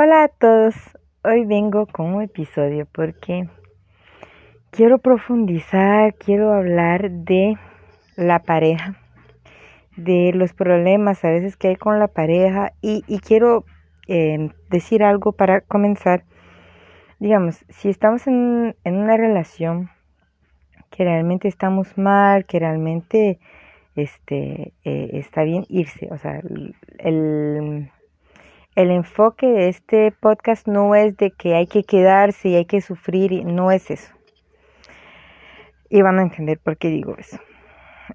Hola a todos, hoy vengo con un episodio porque quiero profundizar, quiero hablar de la pareja, de los problemas a veces que hay con la pareja y, quiero em, decir algo para comenzar. Digamos, si estamos en, una relación que realmente estamos mal, que realmente este, eh, está bien irse, o sea, el enfoque de este podcast no es de que hay que quedarse y hay que sufrir, no es eso. Y van a entender por qué digo eso.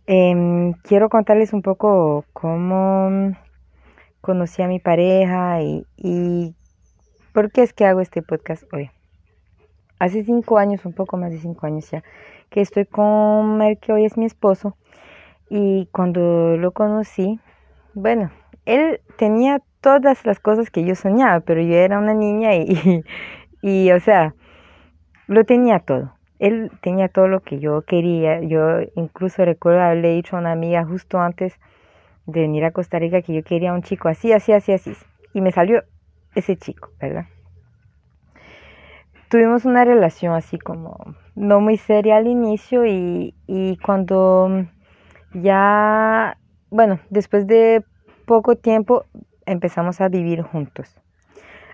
Em, quiero contarles un poco cómo conocí a mi pareja y, y por qué es que hago este podcast hoy. Hace cinco años, un poco más de cinco años ya, que estoy con el que hoy es mi esposo. Y cuando lo conocí, bueno, él tenía todas las cosas que yo soñaba, pero yo era una niña y, y, o sea, lo tenía todo. Él tenía todo lo que yo quería. Yo incluso recuerdo haberle dicho a una amiga justo antes de venir a Costa Rica que yo quería un chico así, así, así, así. Y me salió ese chico, ¿verdad? Tuvimos una relación así como no muy seria al inicio y, y cuando ya, bueno, después de poco tiempo empezamos a vivir juntos.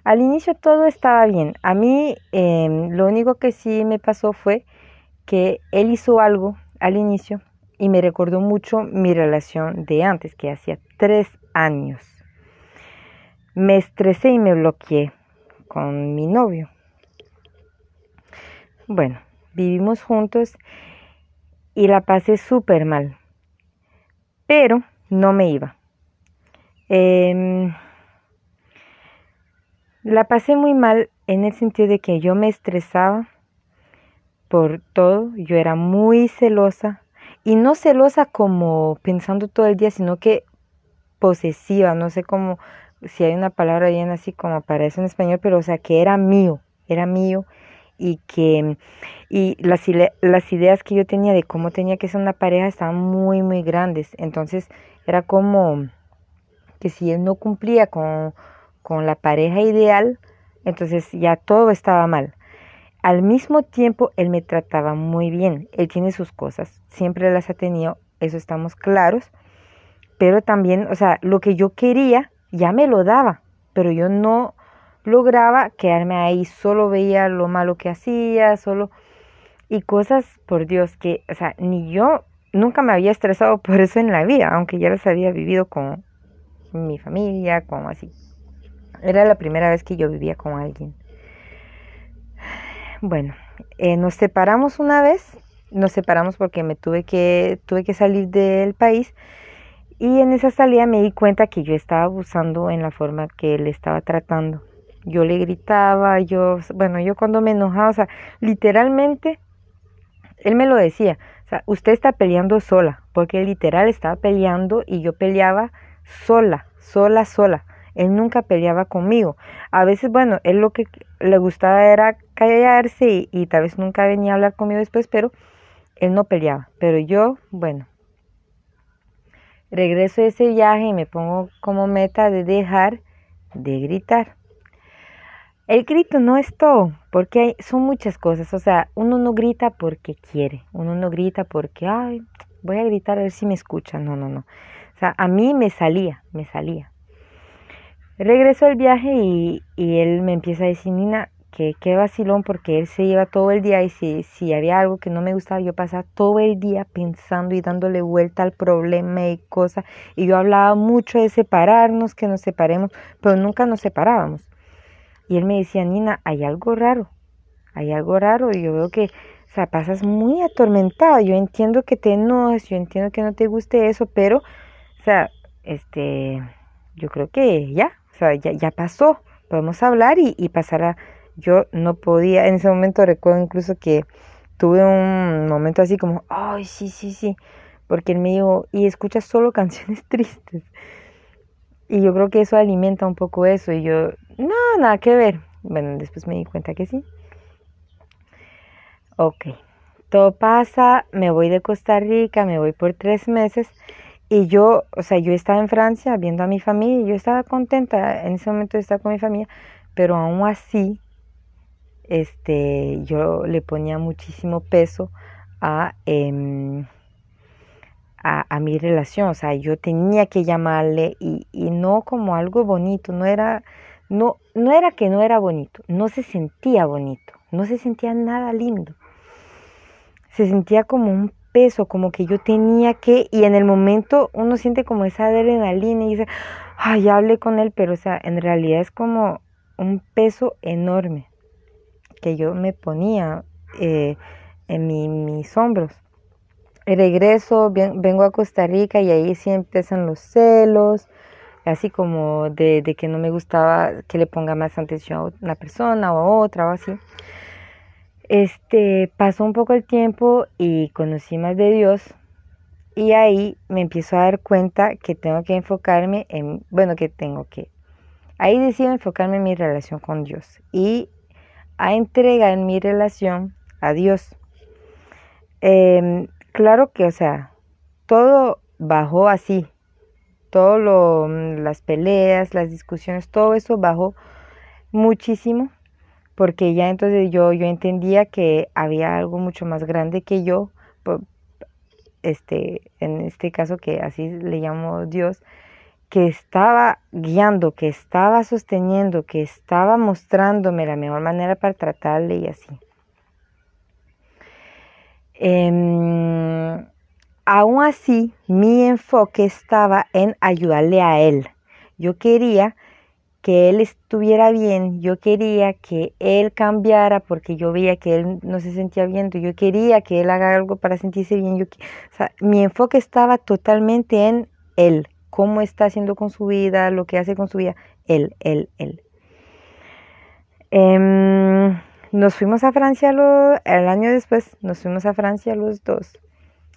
Al inicio todo estaba bien. A mí em, lo único que sí me pasó fue que él hizo algo al inicio y me recordó mucho mi relación de antes, que hacía tres años. Me estresé y me bloqueé con mi novio. Bueno, vivimos juntos y la pasé súper mal, pero no me iba. Em, la pasé muy mal en el sentido de que yo me estresaba por todo, yo era muy celosa y no celosa como pensando todo el día, sino que posesiva, no sé cómo, si hay una palabra bien así como para eso en español, pero o sea que era mío, era mío y que y las, las ideas que yo tenía de cómo tenía que ser una pareja estaban muy muy grandes, entonces era como que si él no cumplía con, la pareja ideal, entonces ya todo estaba mal. Al mismo tiempo, él me trataba muy bien. Él tiene sus cosas, siempre las ha tenido, eso estamos claros. Pero también, o sea, lo que yo quería ya me lo daba, pero yo no lograba quedarme ahí, solo veía lo malo que hacía, solo... Y cosas, por Dios, que, o sea, ni yo nunca me había estresado por eso en la vida, aunque ya las había vivido con, mi familia, como así. Era la primera vez que yo vivía con alguien. Bueno, eh, nos separamos una vez, nos separamos porque me tuve que, tuve que salir del país y en esa salida me di cuenta que yo estaba abusando en la forma que él estaba tratando. Yo le gritaba, yo, bueno, yo cuando me enojaba, o sea, literalmente, él me lo decía, o sea, usted está peleando sola, porque literal estaba peleando y yo peleaba sola, sola, sola. Él nunca peleaba conmigo. A veces, bueno, él lo que le gustaba era callarse y, tal vez nunca venía a hablar conmigo después, pero él no peleaba. Pero yo, bueno, regreso de ese viaje y me pongo como meta de dejar de gritar. El grito no es todo, porque hay, son muchas cosas. O sea, uno no grita porque quiere, uno no grita porque, ay, voy a gritar a ver si me escuchan. No, no, no. Sea, a mí me salía, me salía. Regreso al viaje y, él me empieza a decir, Nina, que qué vacilón porque él se lleva todo el día y si, si había algo que no me gustaba, yo pasaba todo el día pensando y dándole vuelta al problema y cosas. Y yo hablaba mucho de separarnos, que nos separemos, pero nunca nos separábamos. Y él me decía, Nina, hay algo raro, hay algo raro y yo veo que, o sea, pasas muy atormentada. Yo entiendo que te enojas, yo entiendo que no te guste eso, pero o sea, este, yo creo que ya, o sea, ya, ya pasó. Podemos hablar y, pasar a... Yo no podía, en ese momento recuerdo incluso que tuve un momento así como, ay, sí, sí, sí, porque él me dijo, y escuchas solo canciones tristes. Y yo creo que eso alimenta un poco eso. Y yo, no, nada que ver. Bueno, después me di cuenta que sí. Ok, todo pasa, me voy de Costa Rica, me voy por tres meses y yo, o sea, yo estaba en Francia viendo a mi familia yo estaba contenta en ese momento de estar con mi familia, pero aún así, este, yo le ponía muchísimo peso a, em, a, mi relación, o sea, yo tenía que llamarle y, y no como algo bonito, no era, no, no era que no era bonito, no se sentía bonito, no se sentía nada lindo, se sentía como un peso, como que yo tenía que, y en el momento uno siente como esa adrenalina y dice, ay, ya hablé con él, pero o sea, en realidad es como un peso enorme que yo me ponía eh, en mis hombros. regreso, vengo a Costa Rica y ahí sí empiezan los celos, así como de, de, que no me gustaba que le ponga más atención a una persona o a otra o así. Este, pasó un poco el tiempo y conocí más de Dios y ahí me empiezo a dar cuenta que tengo que enfocarme en, bueno, que tengo que, ahí decido enfocarme en mi relación con Dios y a entregar mi relación a Dios. Em, claro que, o sea, todo bajó así, todo lo, las peleas, las discusiones, todo eso bajó muchísimo porque ya entonces yo, yo entendía que había algo mucho más grande que yo, este, en este caso que así le llamo Dios, que estaba guiando, que estaba sosteniendo, que estaba mostrándome la mejor manera para tratarle y así. Em, aún así, mi enfoque estaba en ayudarle a él. Yo quería que él estuviera bien, yo quería que él cambiara porque yo veía que él no se sentía bien, yo quería que él haga algo para sentirse bien, yo, mi enfoque estaba totalmente en él, cómo está haciendo con su vida, lo que hace con su vida, él, él, él. Em, nos fuimos a Francia el año después, nos fuimos a Francia los dos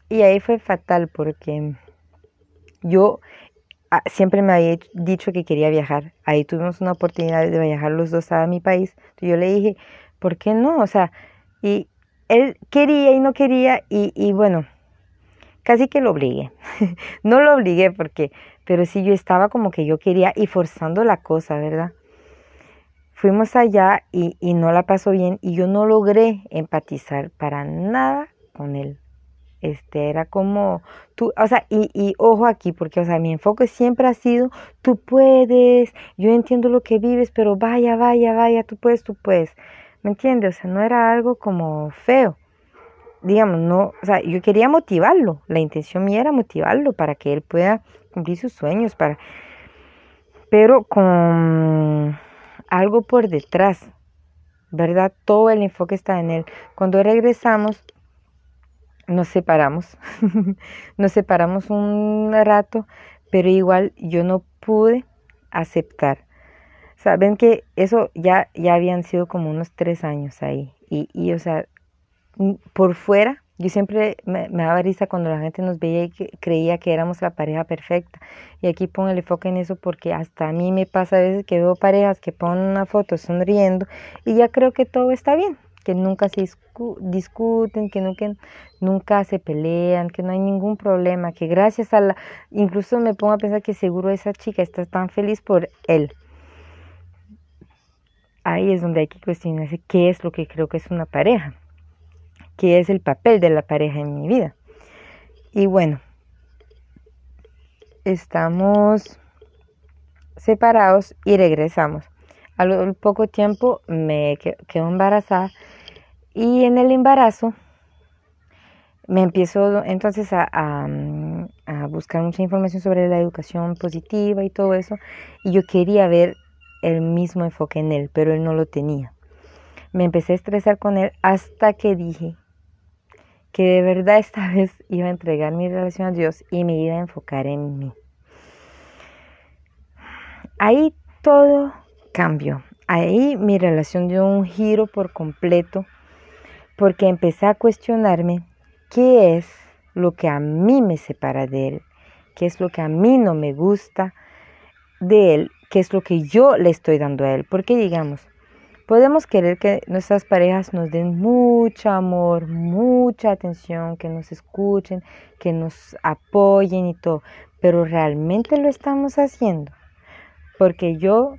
y ahí fue fatal porque yo siempre me había dicho que quería viajar. Ahí tuvimos una oportunidad de viajar los dos a mi país. yo le dije, ¿por qué no? O sea, y él quería y no quería y, bueno, casi que lo obligué. no lo obligué porque, pero sí yo estaba como que yo quería y forzando la cosa, ¿verdad? Fuimos allá y no la pasó bien y yo no logré empatizar para nada con él este era como tú, o sea, y, y ojo aquí, porque, o sea, mi enfoque siempre ha sido, tú puedes, yo entiendo lo que vives, pero vaya, vaya, vaya, tú puedes, tú puedes, ¿me entiendes? O sea, no era algo como feo, digamos, no, o sea, yo quería motivarlo, la intención mía era motivarlo para que él pueda cumplir sus sueños, para, pero con algo por detrás, ¿verdad? Todo el enfoque está en él. Cuando regresamos, nos separamos, nos separamos un rato, pero igual yo no pude aceptar. Saben que eso ya, ya habían sido como unos tres años ahí. Y, y o sea, por fuera, yo siempre me, daba risa cuando la gente nos veía y creía que éramos la pareja perfecta. Y aquí pongo el enfoque en eso porque hasta a mí me pasa a veces que veo parejas que ponen una foto sonriendo y ya creo que todo está bien que nunca se discuten, que nunca, nunca se pelean, que no hay ningún problema, que gracias a la... Incluso me pongo a pensar que seguro esa chica está tan feliz por él. Ahí es donde hay que cuestionarse qué es lo que creo que es una pareja, qué es el papel de la pareja en mi vida. Y bueno, estamos separados y regresamos. Al poco tiempo me quedo embarazada y en el embarazo me empiezo entonces a, buscar mucha información sobre la educación positiva y todo eso. Y yo quería ver el mismo enfoque en él, pero él no lo tenía. Me empecé a estresar con él hasta que dije que de verdad esta vez iba a entregar mi relación a Dios y me iba a enfocar en mí. Ahí todo cambió. Ahí mi relación dio un giro por completo porque empecé a cuestionarme qué es lo que a mí me separa de él, qué es lo que a mí no me gusta de él, qué es lo que yo le estoy dando a él. Porque digamos, podemos querer que nuestras parejas nos den mucho amor, mucha atención, que nos escuchen, que nos apoyen y todo, pero realmente lo estamos haciendo. Porque yo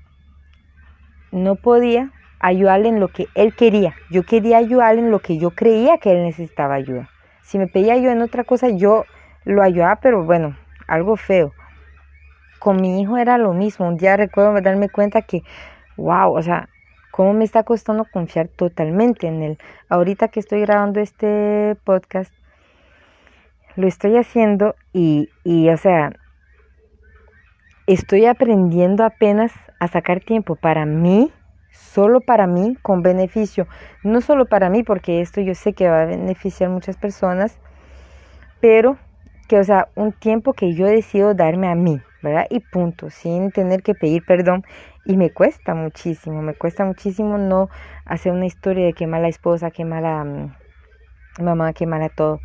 no podía ayudarle en lo que él quería. Yo quería ayudarle en lo que yo creía que él necesitaba ayuda. Si me pedía ayuda en otra cosa, yo lo ayudaba, pero bueno, algo feo. Con mi hijo era lo mismo. Un día recuerdo darme cuenta que, wow, o sea, cómo me está costando confiar totalmente en él. Ahorita que estoy grabando este podcast, lo estoy haciendo y, y o sea, estoy aprendiendo apenas a sacar tiempo para mí, solo para mí, con beneficio. No solo para mí, porque esto yo sé que va a beneficiar muchas personas, pero que, o sea, un tiempo que yo decido darme a mí, ¿verdad? Y punto, sin tener que pedir perdón. Y me cuesta muchísimo, me cuesta muchísimo no hacer una historia de qué mala esposa, qué mala mm, mamá, qué mala todo.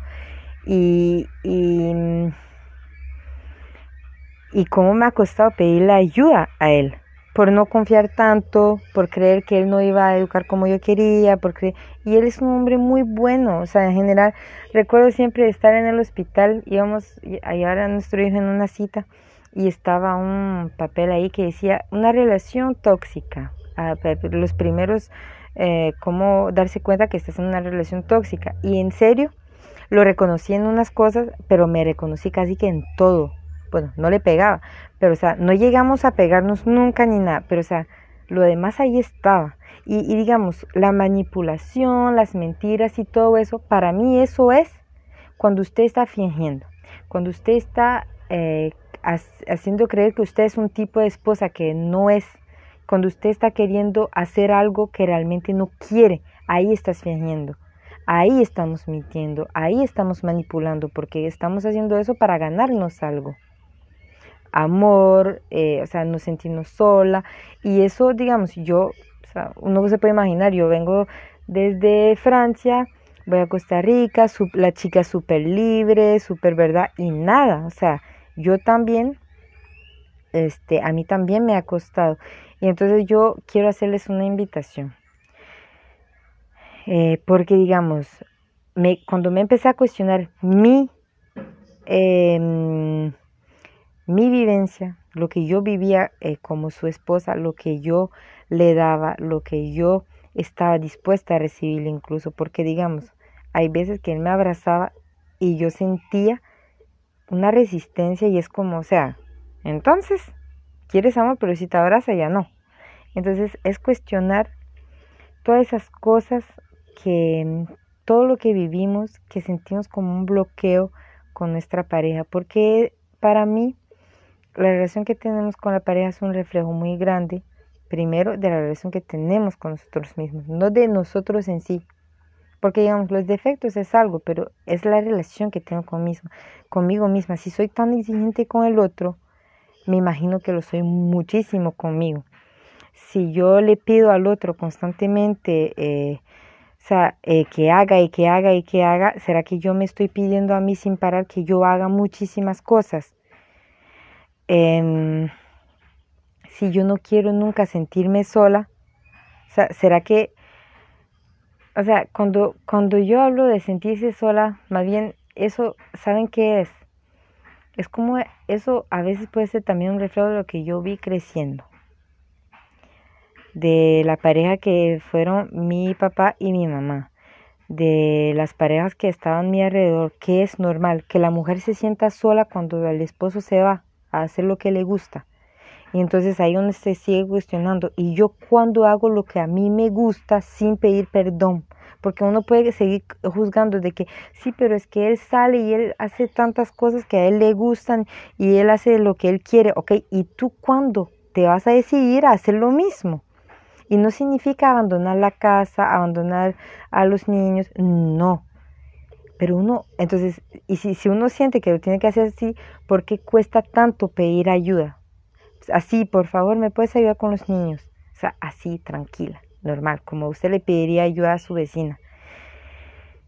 Y, y, mm, y cómo me ha costado pedirle ayuda a él, por no confiar tanto, por creer que él no iba a educar como yo quería, porque y él es un hombre muy bueno, o sea, en general recuerdo siempre estar en el hospital, íbamos a llevar a nuestro hijo en una cita y estaba un papel ahí que decía una relación tóxica, los primeros eh, cómo darse cuenta que estás en una relación tóxica y en serio lo reconocí en unas cosas, pero me reconocí casi que en todo, bueno, no le pegaba, pero o sea, no llegamos a pegarnos nunca ni nada, pero o sea, lo demás ahí estaba. Y, digamos, la manipulación, las mentiras y todo eso, para mí eso es cuando usted está fingiendo, cuando usted está eh, haciendo creer que usted es un tipo de esposa que no es, cuando usted está queriendo hacer algo que realmente no quiere, ahí estás fingiendo. Ahí estamos mintiendo, ahí estamos manipulando, porque estamos haciendo eso para ganarnos algo amor, eh, o sea, no sentirnos sola. Y eso, digamos, yo, uno se puede imaginar, yo vengo desde Francia, voy a Costa Rica, la chica súper libre, súper verdad, y nada, o sea, yo también, este, a mí también me ha costado. Y entonces yo quiero hacerles una invitación. Eh, porque digamos, me, cuando me empecé a cuestionar mi eh, mi vivencia, lo que yo vivía eh, como su esposa, lo que yo le daba, lo que yo estaba dispuesta a recibir incluso, porque digamos, hay veces que él me abrazaba y yo sentía una resistencia y es como, o sea, entonces, quieres amor, pero si te abraza ya no. Entonces es cuestionar todas esas cosas que todo lo que vivimos, que sentimos como un bloqueo con nuestra pareja, porque para mí la relación que tenemos con la pareja es un reflejo muy grande, primero, de la relación que tenemos con nosotros mismos, no de nosotros en sí. Porque digamos, los defectos es algo, pero es la relación que tengo conmigo misma. Si soy tan exigente con el otro, me imagino que lo soy muchísimo conmigo. Si yo le pido al otro constantemente eh, o sea, eh, que haga y que haga y que haga, ¿será que yo me estoy pidiendo a mí sin parar que yo haga muchísimas cosas? Em, si yo no quiero nunca sentirme sola, o sea, ¿será que, o sea, cuando, cuando yo hablo de sentirse sola, más bien eso, ¿saben qué es? Es como eso a veces puede ser también un reflejo de lo que yo vi creciendo. De la pareja que fueron mi papá y mi mamá. De las parejas que estaban a mi alrededor, que es normal, que la mujer se sienta sola cuando el esposo se va a hacer lo que le gusta. Y entonces ahí donde se sigue cuestionando. Y yo cuando hago lo que a mí me gusta sin pedir perdón. Porque uno puede seguir juzgando de que sí, pero es que él sale y él hace tantas cosas que a él le gustan y él hace lo que él quiere. Ok, ¿y tú cuándo te vas a decidir a hacer lo mismo? Y no significa abandonar la casa, abandonar a los niños. No, pero uno, entonces, y si, si uno siente que lo tiene que hacer así, ¿por qué cuesta tanto pedir ayuda? Así, por favor, ¿me puedes ayudar con los niños? O sea, así, tranquila, normal, como usted le pediría ayuda a su vecina.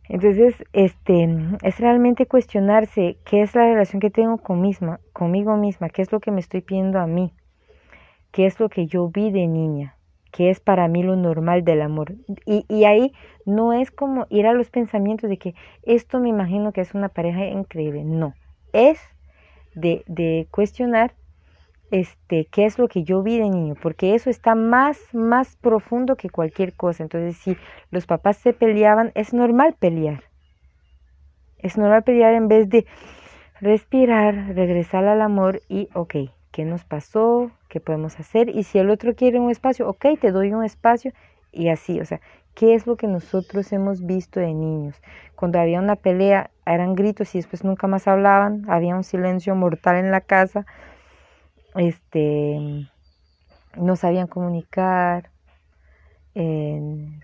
Entonces, este, es realmente cuestionarse qué es la relación que tengo con misma, conmigo misma, qué es lo que me estoy pidiendo a mí, qué es lo que yo vi de niña, que es para mí lo normal del amor. Y, y, ahí no es como ir a los pensamientos de que esto me imagino que es una pareja increíble. No, es de, de cuestionar este, qué es lo que yo vi de niño, porque eso está más, más profundo que cualquier cosa. Entonces, si los papás se peleaban, es normal pelear. Es normal pelear en vez de respirar, regresar al amor y, ok, ¿qué nos pasó? ¿Qué podemos hacer? Y si el otro quiere un espacio, ok, te doy un espacio y así, o sea, ¿qué es lo que nosotros hemos visto de niños? Cuando había una pelea, eran gritos y después nunca más hablaban, había un silencio mortal en la casa este, no sabían comunicar,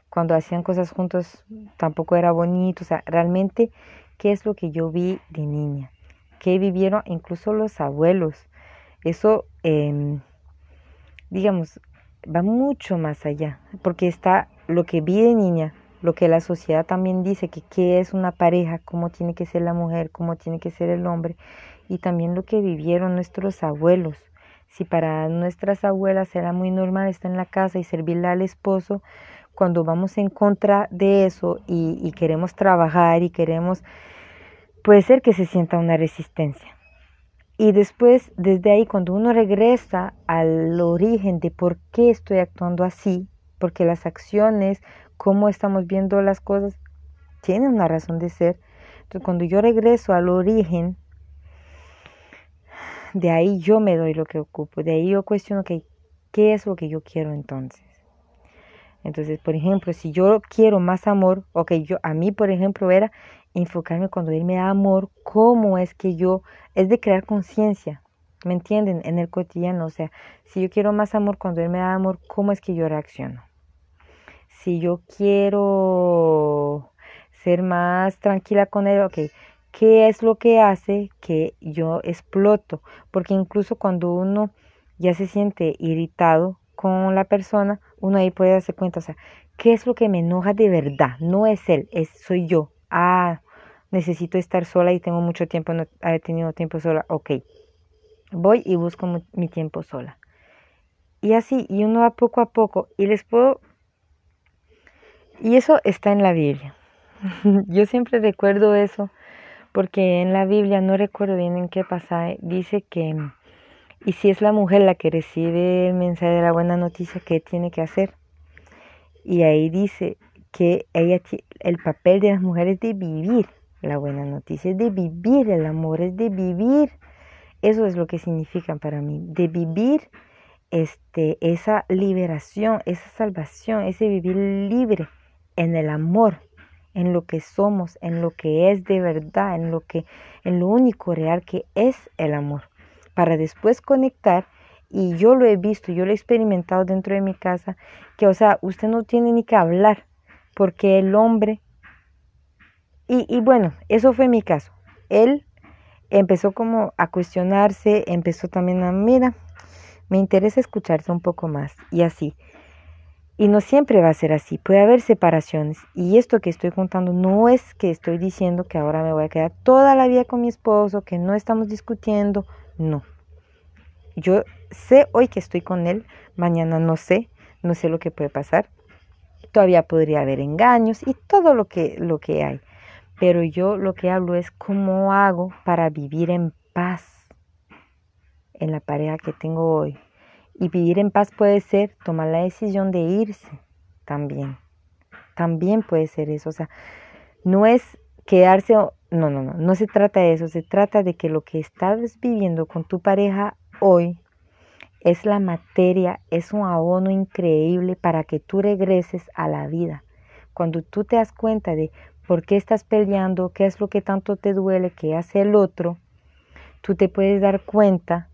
cuando hacían cosas juntos tampoco era bonito, o sea, realmente, ¿qué es lo que yo vi de niña? ¿Qué vivieron incluso los abuelos? Eso, em, digamos, va mucho más allá, porque está lo que vi de niña, lo que la sociedad también dice, que qué es una pareja, cómo tiene que ser la mujer, cómo tiene que ser el hombre, y también lo que vivieron nuestros abuelos. Si para nuestras abuelas era muy normal estar en la casa y servirle al esposo, cuando vamos en contra de eso y, queremos trabajar y queremos, puede ser que se sienta una resistencia. Y después, desde ahí, cuando uno regresa al origen de por qué estoy actuando así, porque las acciones, cómo estamos viendo las cosas, tienen una razón de ser. Entonces, cuando yo regreso al origen, de ahí yo me doy lo que ocupo, de ahí yo cuestiono que, qué es lo que yo quiero entonces. Entonces, por ejemplo, si yo quiero más amor, ok, yo, a mí, por ejemplo, era enfocarme cuando él me da amor, cómo es que yo, es de crear conciencia, ¿me entienden? En el cotidiano, o sea, si yo quiero más amor cuando él me da amor, ¿cómo es que yo reacciono? Si yo quiero ser más tranquila con él, ok, ¿Qué es lo que hace que yo exploto? Porque incluso cuando uno ya se siente irritado con la persona, uno ahí puede darse cuenta, o sea, ¿qué es lo que me enoja de verdad? No es él, es soy yo. Ah, necesito estar sola y tengo mucho tiempo, no he tenido tiempo sola. Ok, voy y busco mi tiempo sola. Y así, y uno va poco a poco, y les puedo... Y eso está en la Biblia. yo siempre recuerdo eso porque en la Biblia, no recuerdo bien en qué pasaje, dice que, y si es la mujer la que recibe el mensaje de la buena noticia, ¿qué tiene que hacer? Y ahí dice que ella, el papel de las mujeres es de vivir. La buena noticia, es de vivir el amor, es de vivir, eso es lo que significa para mí, de vivir este, esa liberación, esa salvación, ese vivir libre en el amor, en lo que somos, en lo que es de verdad, en lo que en lo único real que es el amor, para después conectar y yo lo he visto, yo lo he experimentado dentro de mi casa, que o sea, usted no tiene ni que hablar, porque el hombre y, y bueno, eso fue mi caso. Él empezó como a cuestionarse, empezó también a, mira, me interesa escucharte un poco más y así. Y no siempre va a ser así, puede haber separaciones. Y esto que estoy contando no es que estoy diciendo que ahora me voy a quedar toda la vida con mi esposo, que no estamos discutiendo, no. Yo sé hoy que estoy con él, mañana no sé, no sé lo que puede pasar. Todavía podría haber engaños y todo lo que, lo que hay. Pero yo lo que hablo es cómo hago para vivir en paz en la pareja que tengo hoy y vivir en paz puede ser tomar la decisión de irse también. También puede ser eso. O sea, no es quedarse, no, no, no, no se trata de eso. Se trata de que lo que estás viviendo con tu pareja hoy es la materia, es un abono increíble para que tú regreses a la vida. Cuando tú te das cuenta de por qué estás peleando, qué es lo que tanto te duele, qué hace el otro, tú te puedes dar cuenta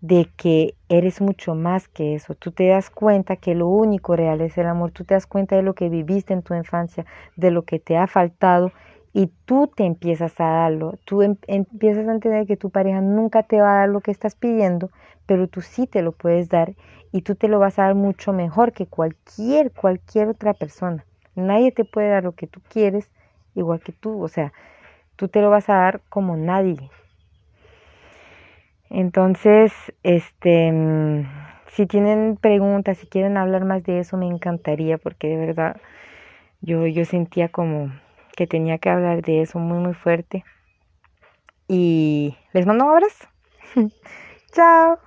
de que eres mucho más que eso. Tú te das cuenta que lo único real es el amor. Tú te das cuenta de lo que viviste en tu infancia, de lo que te ha faltado y tú te empiezas a darlo. Tú em, empiezas a entender que tu pareja nunca te va a dar lo que estás pidiendo, pero tú sí te lo puedes dar y tú te lo vas a dar mucho mejor que cualquier, cualquier otra persona. Nadie te puede dar lo que tú quieres igual que tú. O sea, tú te lo vas a dar como nadie. Entonces, este, mm, si tienen preguntas, si quieren hablar más de eso, me encantaría porque de verdad yo, yo sentía como que tenía que hablar de eso muy, muy fuerte. Y les mando un abrazo. Chao.